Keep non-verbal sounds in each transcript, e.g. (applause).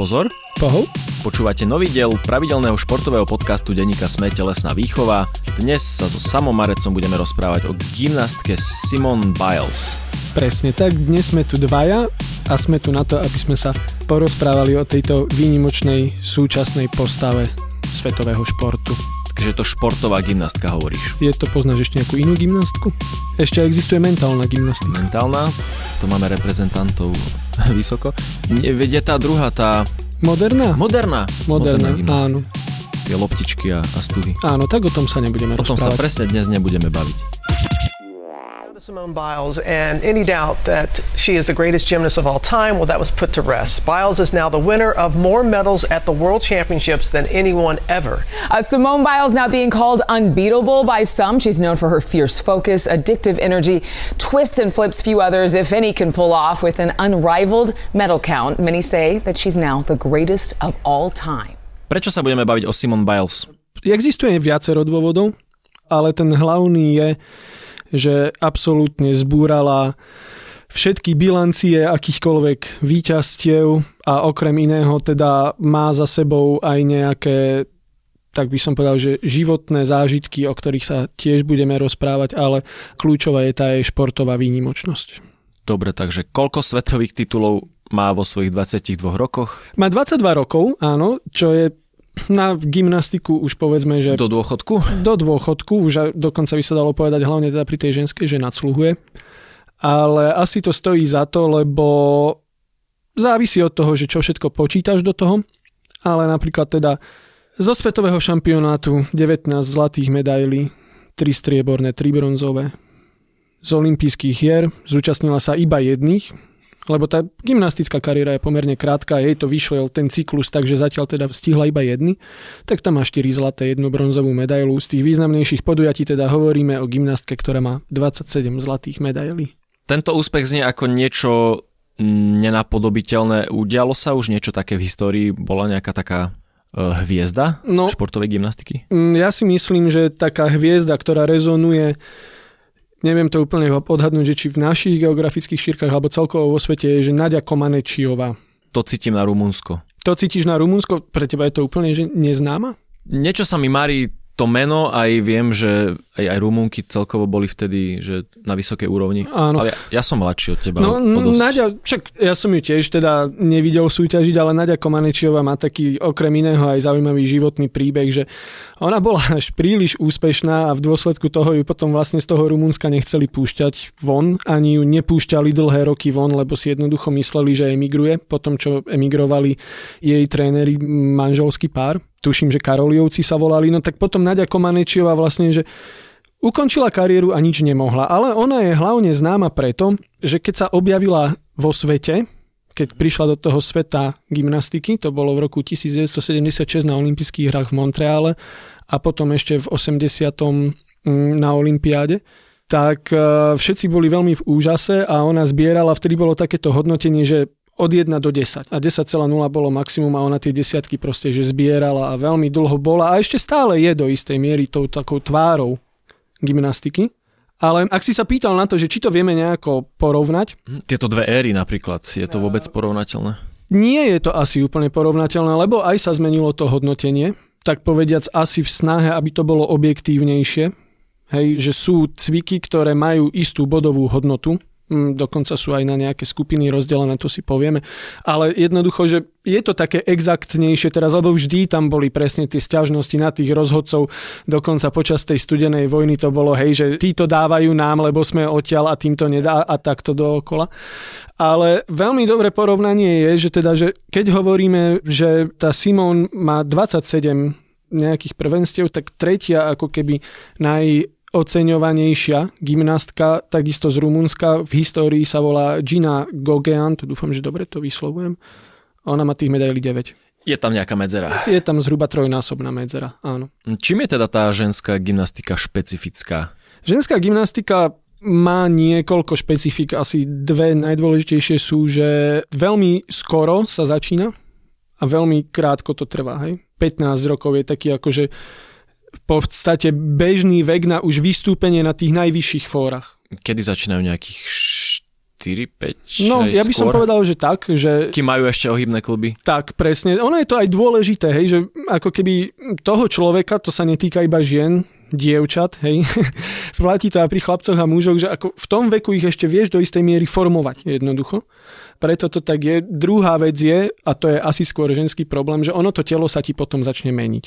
Pozor, Pohov? počúvate nový diel pravidelného športového podcastu denníka Sme telesná výchova. Dnes sa so Samom Marecom budeme rozprávať o gymnastke Simone Biles. Presne tak, dnes sme tu dvaja a sme tu na to, aby sme sa porozprávali o tejto výnimočnej súčasnej postave svetového športu. Je to športová gymnastka, hovoríš. Je to, poznáš ešte nejakú inú gymnastku? Ešte existuje mentálna gymnastika. Mentálna, to máme reprezentantov (laughs) vysoko. Je tá druhá, tá Moderná? moderná. Moderná, gymnastika. áno. Tie loptičky a, a stuhy. Áno, tak o tom sa nebudeme O tom sa rozprávať. presne dnes nebudeme baviť. Simone Biles, and any doubt that she is the greatest gymnast of all time, well, that was put to rest. Biles is now the winner of more medals at the World Championships than anyone ever. Uh, Simone Biles now being called unbeatable by some. She's known for her fierce focus, addictive energy, twists and flips few others, if any, can pull off with an unrivaled medal count. Many say that she's now the greatest of all time. Prečo sa budeme baviť o Simone Biles? Existuje viacero dôvodov, ale ten hlavný je, že absolútne zbúrala všetky bilancie akýchkoľvek výťastiev a okrem iného teda má za sebou aj nejaké tak by som povedal, že životné zážitky, o ktorých sa tiež budeme rozprávať, ale kľúčová je tá jej športová výnimočnosť. Dobre, takže koľko svetových titulov má vo svojich 22 rokoch? Má 22 rokov, áno, čo je na gymnastiku už povedzme, že Do dôchodku? do dôchodku, už dokonca by sa dalo povedať hlavne teda pri tej ženskej, že nadsluhuje. Ale asi to stojí za to, lebo závisí od toho, že čo všetko počítaš do toho, ale napríklad teda zo svetového šampionátu 19 zlatých medailí, 3 strieborné, 3 bronzové. Z olympijských hier zúčastnila sa iba jedných, lebo tá gymnastická kariéra je pomerne krátka jej to vyšiel ten cyklus, takže zatiaľ teda stihla iba jedny, tak tam má 4 zlaté, jednu bronzovú medailu. Z tých významnejších podujatí teda hovoríme o gymnastke, ktorá má 27 zlatých medailí. Tento úspech znie ako niečo mm, nenapodobiteľné. Udialo sa už niečo také v histórii? Bola nejaká taká e, hviezda No. športovej gymnastiky? Mm, Ja si myslím, že taká hviezda, ktorá rezonuje neviem to úplne odhadnúť, že či v našich geografických šírkach alebo celkovo vo svete je, že Nadia Komanečiová. To cítim na Rumunsko. To cítiš na Rumunsko? Pre teba je to úplne že neznáma? Niečo sa mi marí to meno, aj viem, že aj, aj Rumunky celkovo boli vtedy že na vysokej úrovni. Áno. Ale ja, ja som mladší od teba. No. Nadia, však ja som ju tiež teda nevidel súťažiť, ale Nadia Komanečiová má taký okrem iného aj zaujímavý životný príbeh, že ona bola až príliš úspešná a v dôsledku toho ju potom vlastne z toho Rumunska nechceli púšťať von, ani ju nepúšťali dlhé roky von, lebo si jednoducho mysleli, že emigruje, potom čo emigrovali jej tréneri, manželský pár, tuším, že Karoliovci sa volali, no tak potom Nadia Komanečiová vlastne, že Ukončila kariéru a nič nemohla, ale ona je hlavne známa preto, že keď sa objavila vo svete, keď prišla do toho sveta gymnastiky, to bolo v roku 1976 na olympijských hrách v Montreale a potom ešte v 80. mm, na olympiáde, tak e, všetci boli veľmi v úžase a ona zbierala, vtedy bolo takéto hodnotenie, že od 1 do 10. A 10,0 bolo maximum a ona tie desiatky proste, že zbierala a veľmi dlho bola a ešte stále je do istej miery tou takou tvárou gymnastiky. Ale ak si sa pýtal na to, že či to vieme nejako porovnať, Hm, Tieto dve éry napríklad, je to vôbec porovnateľné? nie je to asi úplne porovnateľné, lebo aj sa zmenilo to hodnotenie, tak povediac asi v snahe, aby to bolo objektívnejšie. Hej, že sú cviky, ktoré majú istú bodovú hodnotu, dokonca sú aj na nejaké skupiny rozdelené, to si povieme. Ale jednoducho, že je to také exaktnejšie teraz, lebo vždy tam boli presne tie sťažnosti na tých rozhodcov, dokonca počas tej studenej vojny to bolo, hej, že títo dávajú nám, lebo sme odtiaľ a týmto nedá a takto dookola. Ale veľmi dobré porovnanie je, že teda, že keď hovoríme, že tá Simon má 27 nejakých prvenstiev, tak tretia ako keby naj oceňovanejšia gymnastka, takisto z Rumunska, v histórii sa volá Gina Gogean, to dúfam, že dobre to vyslovujem. Ona má tých medailí 9. Je tam nejaká medzera. Je tam zhruba trojnásobná medzera, áno. Čím je teda tá ženská gymnastika špecifická? Ženská gymnastika má niekoľko špecifik, asi dve najdôležitejšie sú, že veľmi skoro sa začína a veľmi krátko to trvá. Hej? 15 rokov je taký akože podstate bežný vek na už vystúpenie na tých najvyšších fórach. Kedy začínajú nejakých 4, 5, No, ja by som skôr? povedal, že tak, že Kým majú ešte ohybné kluby. tak, presne. Ono je to aj dôležité, hej, že ako keby toho človeka, to sa netýka iba žien, dievčat, hej. (laughs) Platí to aj pri chlapcoch a mužoch, že ako v tom veku ich ešte vieš do istej miery formovať jednoducho. Preto to tak je. Druhá vec je, a to je asi skôr ženský problém, že ono to telo sa ti potom začne meniť.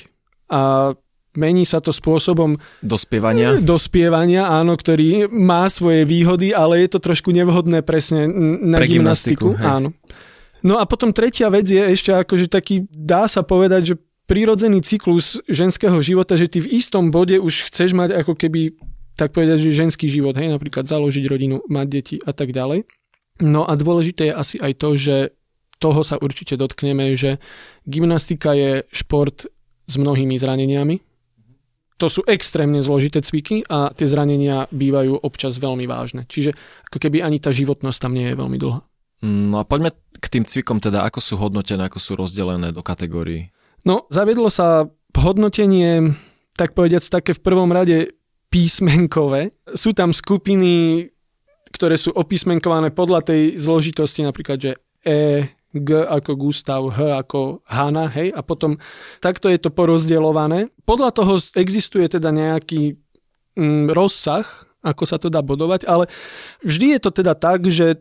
A mení sa to spôsobom Dospievania. dospievania, áno, ktorý má svoje výhody, ale je to trošku nevhodné presne na Pre gymnastiku. gymnastiku, áno. No a potom tretia vec je ešte akože taký, dá sa povedať, že prírodzený cyklus ženského života, že ty v istom bode už chceš mať ako keby, tak povedať, že ženský život, hej, napríklad založiť rodinu, mať deti a tak ďalej. No a dôležité je asi aj to, že toho sa určite dotkneme, že gymnastika je šport s mnohými zraneniami, to sú extrémne zložité cviky a tie zranenia bývajú občas veľmi vážne. Čiže ako keby ani tá životnosť tam nie je veľmi dlhá. No a poďme k tým cvikom teda, ako sú hodnotené, ako sú rozdelené do kategórií. No, zaviedlo sa hodnotenie, tak povediac, také v prvom rade písmenkové. Sú tam skupiny, ktoré sú opísmenkované podľa tej zložitosti, napríklad, že E, G ako Gustav, H ako Hanna, hej, a potom takto je to porozdeľované. Podľa toho existuje teda nejaký mm, rozsah, ako sa to dá bodovať, ale vždy je to teda tak, že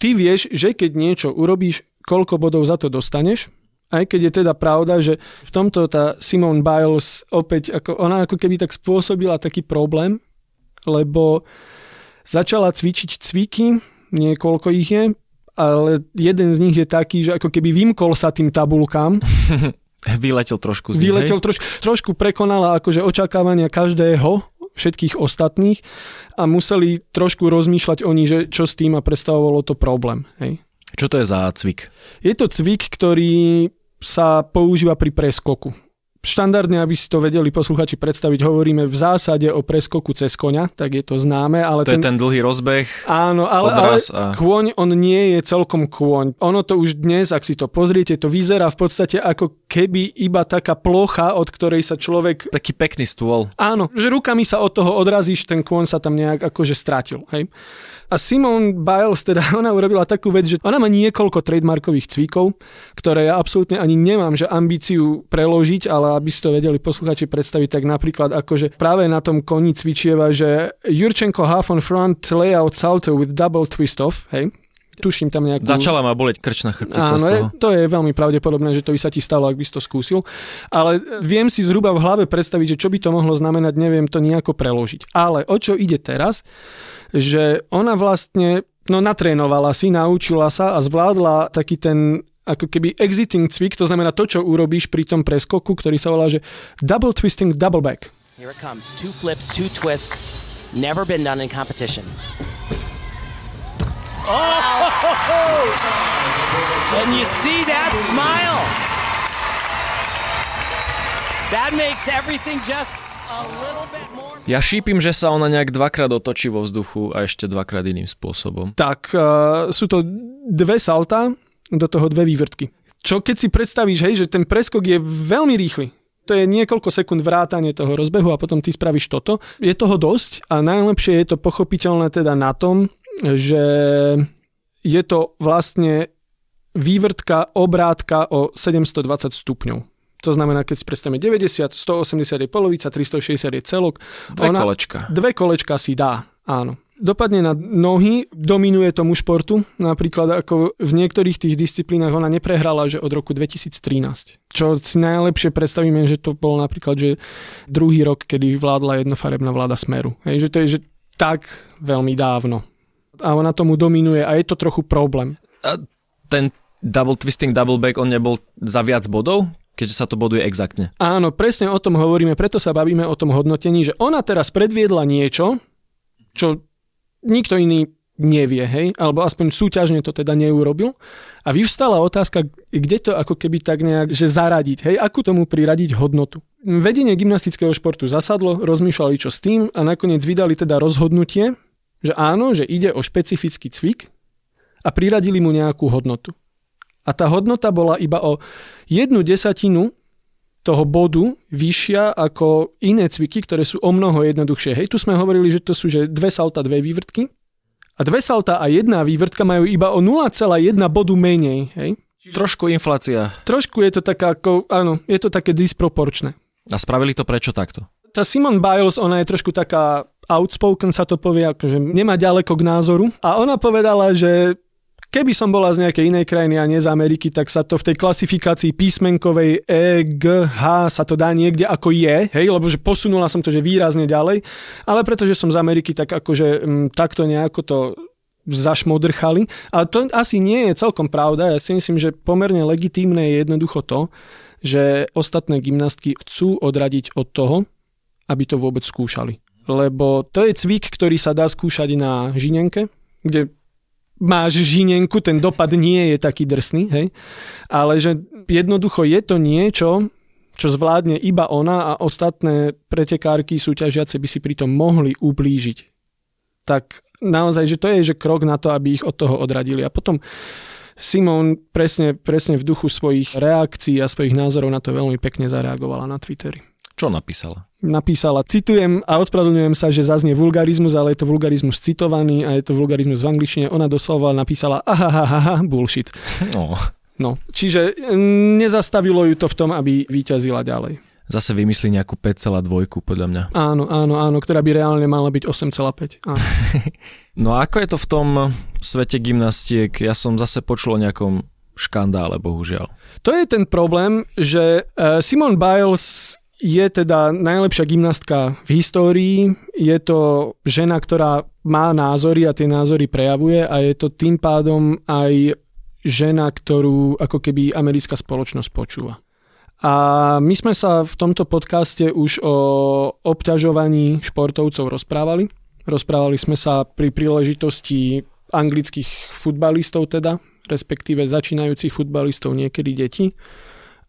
ty vieš, že keď niečo urobíš, koľko bodov za to dostaneš, aj keď je teda pravda, že v tomto tá Simone Biles opäť, ako, ona ako keby tak spôsobila taký problém, lebo začala cvičiť cviky, niekoľko ich je, ale jeden z nich je taký, že ako keby vymkol sa tým tabulkám, (laughs) Vyletel trošku z nich, vyletel troš, trošku prekonala akože očakávania každého, všetkých ostatných a museli trošku rozmýšľať oni, že čo s tým a predstavovalo to problém. Hej. Čo to je za cvik? Je to cvik, ktorý sa používa pri preskoku. Štandardne, aby si to vedeli posluchači predstaviť, hovoríme v zásade o preskoku cez koňa, tak je to známe. Ale To je ten dlhý rozbeh. Áno, ale, ale a- kôň, on nie je celkom kôň. Ono to už dnes, ak si to pozriete, to vyzerá v podstate ako keby iba taká plocha, od ktorej sa človek... Taký pekný stôl. Áno, že rukami sa od toho odrazíš, ten kôň sa tam nejak akože stratil. Hej? A Simone Biles, teda (laughs) ona urobila takú vec, že ona má niekoľko trademarkových cvikov, ktoré ja absolútne ani nemám, že ambíciu preložiť, ale aby si to vedeli posluchači predstaviť, tak napríklad akože práve na tom koni cvičieva, že Jurčenko half on front layout salto with double twist off, hej? Tuším tam nejakú... Začala ma boleť krč na chrbtice z Áno, toho. to je veľmi pravdepodobné, že to by sa ti stalo, ak by si to skúsil. Ale viem si zhruba v hlave predstaviť, že čo by to mohlo znamenať, neviem to nejako preložiť. Ale o čo ide teraz, že ona vlastne no, natrénovala si, naučila sa a zvládla taký ten ako keby exiting cvik, to znamená to, čo urobíš pri tom preskoku, ktorý sa volá, že double twisting double back. Here it comes. Two flips, two twists. Never been done in competition. Oh! And you see that smile. That makes everything just a little bit more. Ja šípim, že sa ona nejak dvakrát otočí vo vzduchu a ešte dvakrát iným spôsobom. Tak uh, sú to dve salta, do toho dve vývrtky. Čo keď si predstavíš, hej, že ten preskok je veľmi rýchly. To je niekoľko sekúnd vrátanie toho rozbehu a potom ty spravíš toto. Je toho dosť a najlepšie je to pochopiteľné teda na tom, že je to vlastne vývrtka, obrátka o 720 stupňov. To znamená, keď si predstavíme 90, 180 je polovica, 360 je celok. Dve kolečka. Dve kolečka si dá, áno. Dopadne na nohy, dominuje tomu športu. Napríklad ako v niektorých tých disciplínach ona neprehrala, že od roku 2013. Čo si najlepšie predstavíme, že to bol napríklad, že druhý rok, kedy vládla jednofarebná vláda Smeru. Hej, že to je že tak veľmi dávno. A ona tomu dominuje a je to trochu problém. A ten double twisting, double back, on nebol za viac bodov? Keďže sa to boduje exaktne. Áno, presne o tom hovoríme, preto sa bavíme o tom hodnotení, že ona teraz predviedla niečo, čo nikto iný nevie, hej, alebo aspoň súťažne to teda neurobil. A vyvstala otázka, kde to ako keby tak nejak, že zaradiť, hej, akú tomu priradiť hodnotu. Vedenie gymnastického športu zasadlo, rozmýšľali čo s tým a nakoniec vydali teda rozhodnutie, že áno, že ide o špecifický cvik a priradili mu nejakú hodnotu. A tá hodnota bola iba o jednu desatinu toho bodu vyššia ako iné cviky, ktoré sú o mnoho jednoduchšie. Hej, tu sme hovorili, že to sú že dve salta, dve vývrtky A dve salta a jedna vývrtka majú iba o 0,1 bodu menej. Hej? Trošku inflácia. Trošku je to taká, ako, áno, je to také disproporčné. A spravili to prečo takto? Tá Simon Biles, ona je trošku taká outspoken sa to povie, akože nemá ďaleko k názoru. A ona povedala, že Keby som bola z nejakej inej krajiny a nie z Ameriky, tak sa to v tej klasifikácii písmenkovej E, G, H sa to dá niekde ako je, hej, lebo že posunula som to že výrazne ďalej, ale pretože som z Ameriky, tak akože m, takto nejako to zašmodrchali. A to asi nie je celkom pravda. Ja si myslím, že pomerne legitímne je jednoducho to, že ostatné gymnastky chcú odradiť od toho, aby to vôbec skúšali. Lebo to je cvik, ktorý sa dá skúšať na žinenke, kde máš žinenku, ten dopad nie je taký drsný, hej? ale že jednoducho je to niečo, čo zvládne iba ona a ostatné pretekárky súťažiace by si pritom mohli ublížiť. Tak naozaj, že to je že krok na to, aby ich od toho odradili. A potom Simon presne, presne v duchu svojich reakcií a svojich názorov na to veľmi pekne zareagovala na Twitteri. Čo napísala? Napísala, citujem a ospravedlňujem sa, že zaznie vulgarizmus, ale je to vulgarizmus citovaný a je to vulgarizmus v angličtine. Ona doslova napísala aha, aha, aha bullshit. No. No, čiže mm, nezastavilo ju to v tom, aby vyťazila ďalej. Zase vymyslí nejakú 5,2 podľa mňa. Áno, áno, áno, ktorá by reálne mala byť 8,5. Áno. (laughs) no a ako je to v tom svete gymnastiek? Ja som zase počul o nejakom škandále, bohužiaľ. To je ten problém, že eh, Simon Biles je teda najlepšia gymnastka v histórii. Je to žena, ktorá má názory a tie názory prejavuje a je to tým pádom aj žena, ktorú ako keby americká spoločnosť počúva. A my sme sa v tomto podcaste už o obťažovaní športovcov rozprávali. Rozprávali sme sa pri príležitosti anglických futbalistov teda, respektíve začínajúcich futbalistov, niekedy deti.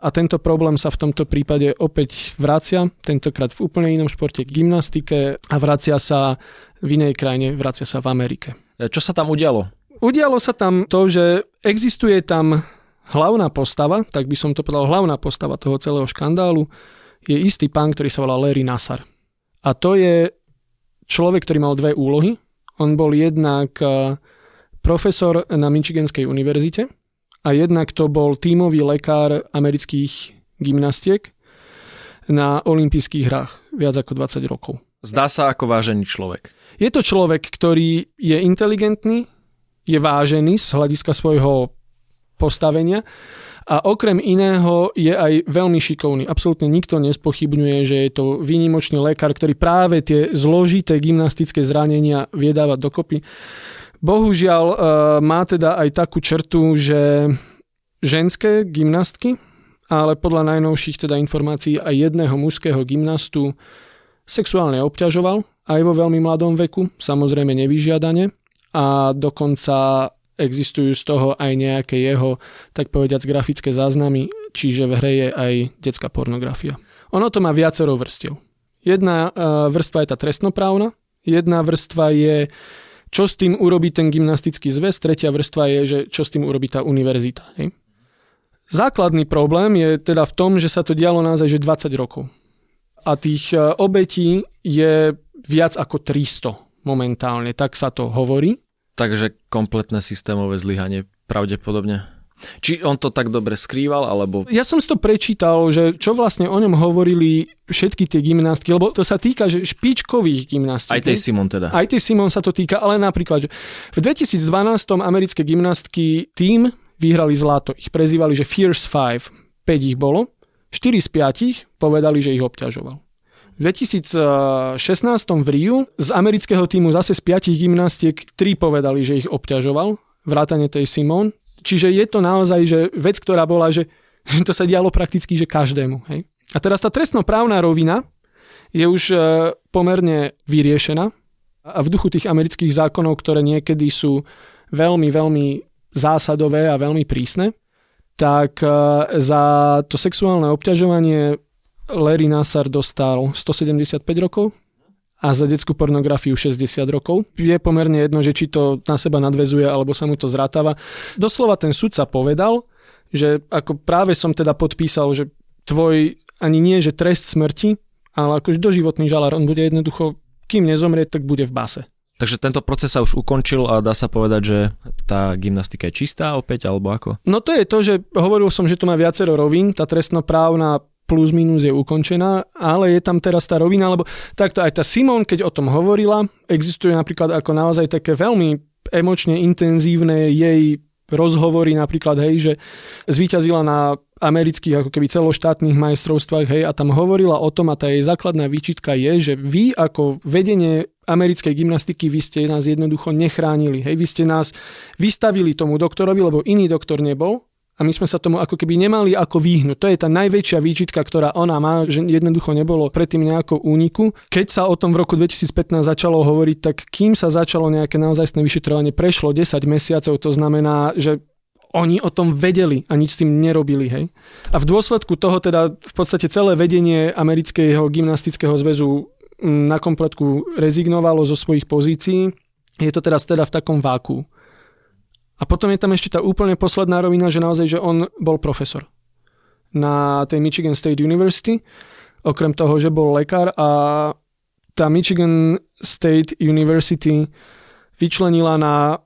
A tento problém sa v tomto prípade opäť vracia, tentokrát v úplne inom športe, gymnastike a vracia sa v inej krajine, vracia sa v Amerike. E, čo sa tam udialo? Udialo sa tam to, že existuje tam hlavná postava, tak by som to povedal, hlavná postava toho celého škandálu, je istý pán, ktorý sa volá Larry Nassar. A to je človek, ktorý mal dve úlohy. On bol jednak e, profesor na Michiganskej univerzite, a jednak to bol tímový lekár amerických gymnastiek na olympijských hrách viac ako 20 rokov. Zdá sa ako vážený človek. Je to človek, ktorý je inteligentný, je vážený z hľadiska svojho postavenia a okrem iného je aj veľmi šikovný. Absolútne nikto nespochybňuje, že je to výnimočný lekár, ktorý práve tie zložité gymnastické zranenia vie dávať dokopy. Bohužiaľ e, má teda aj takú črtu, že ženské gymnastky, ale podľa najnovších teda informácií aj jedného mužského gymnastu sexuálne obťažoval aj vo veľmi mladom veku, samozrejme nevyžiadane a dokonca existujú z toho aj nejaké jeho, tak povediac, grafické záznamy, čiže v hre je aj detská pornografia. Ono to má viacero vrstiev. Jedna e, vrstva je tá trestnoprávna, jedna vrstva je čo s tým urobí ten gymnastický zväz, tretia vrstva je, že čo s tým urobí tá univerzita. Hej? Základný problém je teda v tom, že sa to dialo naozaj že 20 rokov. A tých e, obetí je viac ako 300 momentálne, tak sa to hovorí. Takže kompletné systémové zlyhanie pravdepodobne. Či on to tak dobre skrýval, alebo... Ja som si to prečítal, že čo vlastne o ňom hovorili všetky tie gymnastky, lebo to sa týka že špičkových gymnastík. Aj tej Simon teda. Aj tej Simon sa to týka, ale napríklad, že v 2012 americké gymnastky tým vyhrali zlato. Ich prezývali, že Fierce Five. 5 ich bolo. 4 z 5 povedali, že ich obťažoval. V 2016 v Riu z amerického týmu zase z 5 gymnastiek 3 povedali, že ich obťažoval, vrátane tej Simon, Čiže je to naozaj že vec, ktorá bola, že (laughs) to sa dialo prakticky že každému. Hej? A teraz tá trestnoprávna rovina je už e, pomerne vyriešená a v duchu tých amerických zákonov, ktoré niekedy sú veľmi, veľmi zásadové a veľmi prísne, tak e, za to sexuálne obťažovanie Larry Nassar dostal 175 rokov a za detskú pornografiu 60 rokov. Je pomerne jedno, že či to na seba nadvezuje alebo sa mu to zrátava. Doslova ten sudca povedal, že ako práve som teda podpísal, že tvoj ani nie, že trest smrti, ale akože doživotný žalár, on bude jednoducho, kým nezomrie, tak bude v base. Takže tento proces sa už ukončil a dá sa povedať, že tá gymnastika je čistá opäť, alebo ako? No to je to, že hovoril som, že tu má viacero rovín, tá trestnoprávna plus minus je ukončená, ale je tam teraz tá rovina, lebo takto aj tá Simon, keď o tom hovorila, existuje napríklad ako naozaj také veľmi emočne intenzívne jej rozhovory napríklad, hej, že zvíťazila na amerických ako keby celoštátnych majstrovstvách, hej, a tam hovorila o tom a tá jej základná výčitka je, že vy ako vedenie americkej gymnastiky, vy ste nás jednoducho nechránili, hej, vy ste nás vystavili tomu doktorovi, lebo iný doktor nebol a my sme sa tomu ako keby nemali ako výhnuť. To je tá najväčšia výčitka, ktorá ona má, že jednoducho nebolo predtým nejakou úniku. Keď sa o tom v roku 2015 začalo hovoriť, tak kým sa začalo nejaké naozajstné vyšetrovanie, prešlo 10 mesiacov, to znamená, že oni o tom vedeli a nič s tým nerobili. Hej? A v dôsledku toho teda v podstate celé vedenie amerického gymnastického zväzu mm, na kompletku rezignovalo zo svojich pozícií. Je to teraz teda v takom váku. A potom je tam ešte tá úplne posledná rovina, že naozaj, že on bol profesor na tej Michigan State University, okrem toho, že bol lekár a tá Michigan State University vyčlenila na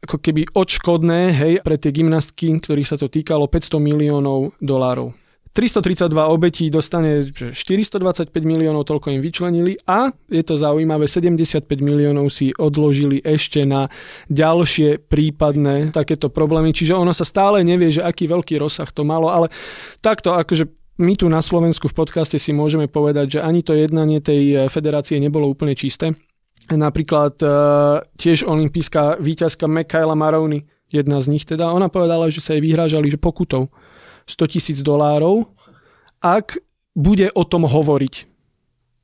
ako keby odškodné, hej, pre tie gymnastky, ktorých sa to týkalo, 500 miliónov dolárov. 332 obetí dostane 425 miliónov, toľko im vyčlenili a je to zaujímavé, 75 miliónov si odložili ešte na ďalšie prípadné takéto problémy, čiže ono sa stále nevie, že aký veľký rozsah to malo, ale takto akože my tu na Slovensku v podcaste si môžeme povedať, že ani to jednanie tej federácie nebolo úplne čisté. Napríklad uh, tiež olimpijská víťazka Mikaela Maroney, jedna z nich teda, ona povedala, že sa jej vyhrážali, že pokutou 100 tisíc dolárov, ak bude o tom hovoriť.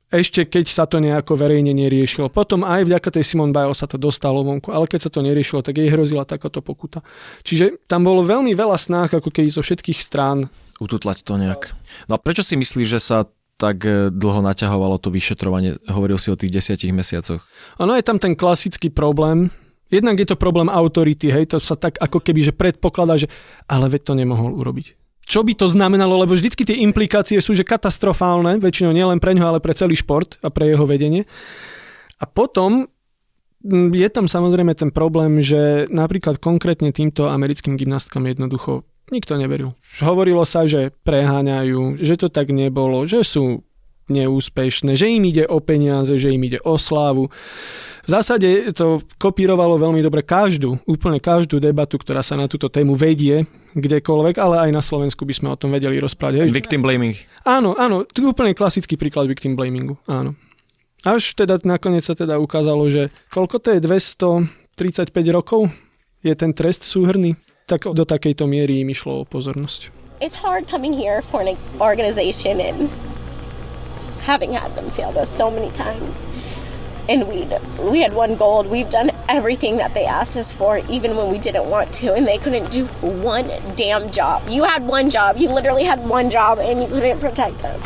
Ešte keď sa to nejako verejne neriešilo. Potom aj vďaka tej Simon Biles sa to dostalo vonku, ale keď sa to neriešilo, tak jej hrozila takáto pokuta. Čiže tam bolo veľmi veľa snách, ako keď zo všetkých strán. Ututlať to nejak. No a prečo si myslíš, že sa tak e, dlho naťahovalo to vyšetrovanie? Hovoril si o tých desiatich mesiacoch. Ono je tam ten klasický problém, Jednak je to problém autority, hej, to sa tak ako keby, že predpokladá, že ale veď to nemohol urobiť. Čo by to znamenalo, lebo vždycky tie implikácie sú, že katastrofálne, väčšinou nielen pre ňo, ale pre celý šport a pre jeho vedenie. A potom je tam samozrejme ten problém, že napríklad konkrétne týmto americkým gymnastkám jednoducho nikto neveril. Hovorilo sa, že preháňajú, že to tak nebolo, že sú neúspešné, že im ide o peniaze, že im ide o slávu. V zásade to kopírovalo veľmi dobre každú, úplne každú debatu, ktorá sa na túto tému vedie, kdekoľvek, ale aj na Slovensku by sme o tom vedeli rozprávať. Victim blaming. Áno, áno, to je úplne klasický príklad victim blamingu, áno. Až teda nakoniec sa teda ukázalo, že koľko to je 235 rokov je ten trest súhrný, tak do takejto miery im išlo o pozornosť. It's hard coming here for an organization and having had them fail us so many times. And we we had one gold. We've done everything that they asked us for, even when we didn't want to, and they couldn't do one damn job. You had one job. You literally had one job, and you couldn't protect us.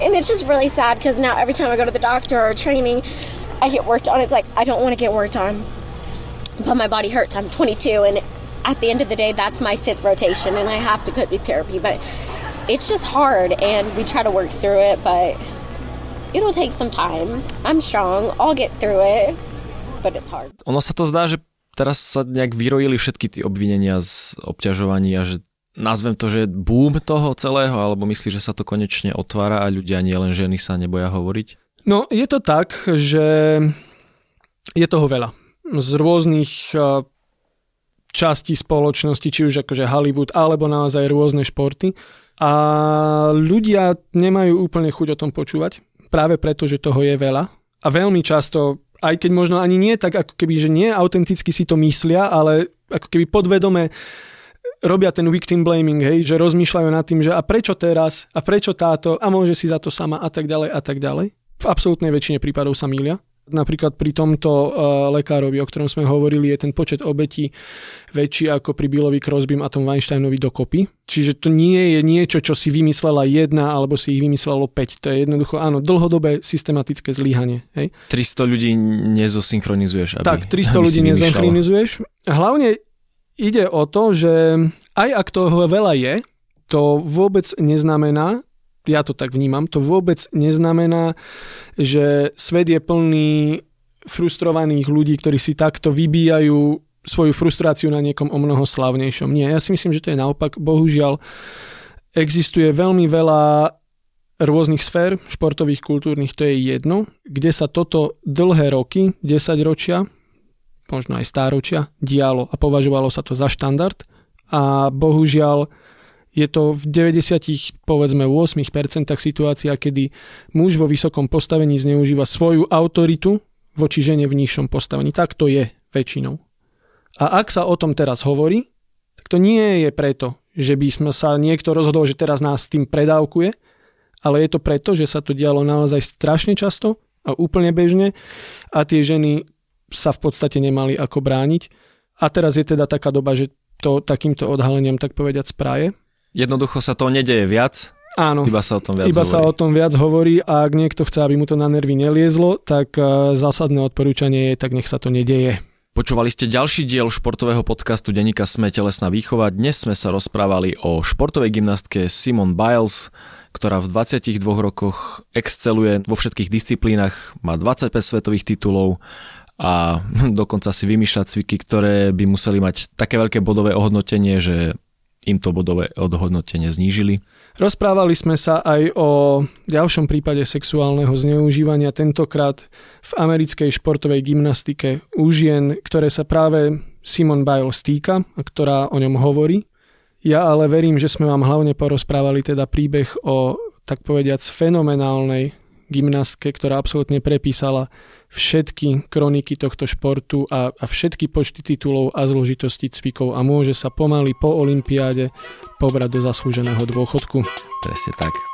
And it's just really sad because now every time I go to the doctor or training, I get worked on. It's like I don't want to get worked on, but my body hurts. I'm 22, and at the end of the day, that's my fifth rotation, and I have to go to therapy. But it's just hard, and we try to work through it, but it'll take some time. I'm strong. I'll get through it, but it's hard. Ono sa to zdá, že teraz sa nejak vyrojili všetky tie obvinenia z obťažovania, že nazvem to, že boom toho celého, alebo myslíš, že sa to konečne otvára a ľudia, nie len ženy, sa neboja hovoriť? No, je to tak, že je toho veľa. Z rôznych častí spoločnosti, či už akože Hollywood, alebo naozaj rôzne športy. A ľudia nemajú úplne chuť o tom počúvať práve preto, že toho je veľa. A veľmi často, aj keď možno ani nie tak, ako keby, že nie autenticky si to myslia, ale ako keby podvedome robia ten victim blaming, hej, že rozmýšľajú nad tým, že a prečo teraz, a prečo táto, a môže si za to sama a tak ďalej a tak ďalej. V absolútnej väčšine prípadov sa mília. Napríklad pri tomto uh, lekárovi, o ktorom sme hovorili, je ten počet obetí väčší ako pri Billovi Crosbym a tom Weinsteinovi dokopy. Čiže to nie je niečo, čo si vymyslela jedna alebo si ich vymyslelo 5. To je jednoducho, áno, dlhodobé systematické zlyhanie. Hej? 300 ľudí nezosynchronizuješ. Aby, tak, 300 ľudí nezosynchronizuješ. Hlavne ide o to, že aj ak toho veľa je, to vôbec neznamená, ja to tak vnímam, to vôbec neznamená, že svet je plný frustrovaných ľudí, ktorí si takto vybíjajú svoju frustráciu na niekom o mnoho slavnejšom. Nie, ja si myslím, že to je naopak. Bohužiaľ, existuje veľmi veľa rôznych sfér, športových, kultúrnych, to je jedno, kde sa toto dlhé roky, 10 ročia, možno aj stáročia, dialo a považovalo sa to za štandard a bohužiaľ je to v 90, povedzme 8% situácia, kedy muž vo vysokom postavení zneužíva svoju autoritu voči žene v nižšom postavení. Tak to je väčšinou. A ak sa o tom teraz hovorí, tak to nie je preto, že by sme sa niekto rozhodol, že teraz nás tým predávkuje, ale je to preto, že sa to dialo naozaj strašne často a úplne bežne a tie ženy sa v podstate nemali ako brániť. A teraz je teda taká doba, že to takýmto odhaleniam tak povediať spráje. Jednoducho sa to nedeje viac, Áno, iba sa o tom viac iba hovorí. sa o tom viac hovorí a ak niekto chce, aby mu to na nervy neliezlo, tak eh, zásadné odporúčanie je, tak nech sa to nedeje. Počúvali ste ďalší diel športového podcastu Denika Sme telesná výchova. Dnes sme sa rozprávali o športovej gymnastke Simon Biles, ktorá v 22 rokoch exceluje vo všetkých disciplínach, má 25 svetových titulov a (laughs) dokonca si vymýšľa cviky, ktoré by museli mať také veľké bodové ohodnotenie, že im to bodové ohodnotenie znížili. Rozprávali sme sa aj o ďalšom prípade sexuálneho zneužívania, tentokrát v americkej športovej gymnastike u žien, ktoré sa práve Simon Biles týka a ktorá o ňom hovorí. Ja ale verím, že sme vám hlavne porozprávali teda príbeh o tak povediac fenomenálnej gymnastke, ktorá absolútne prepísala všetky kroniky tohto športu a, a všetky počty titulov a zložitosti cvikov a môže sa pomaly po olympiáde pobrať do zaslúženého dôchodku. Presne tak.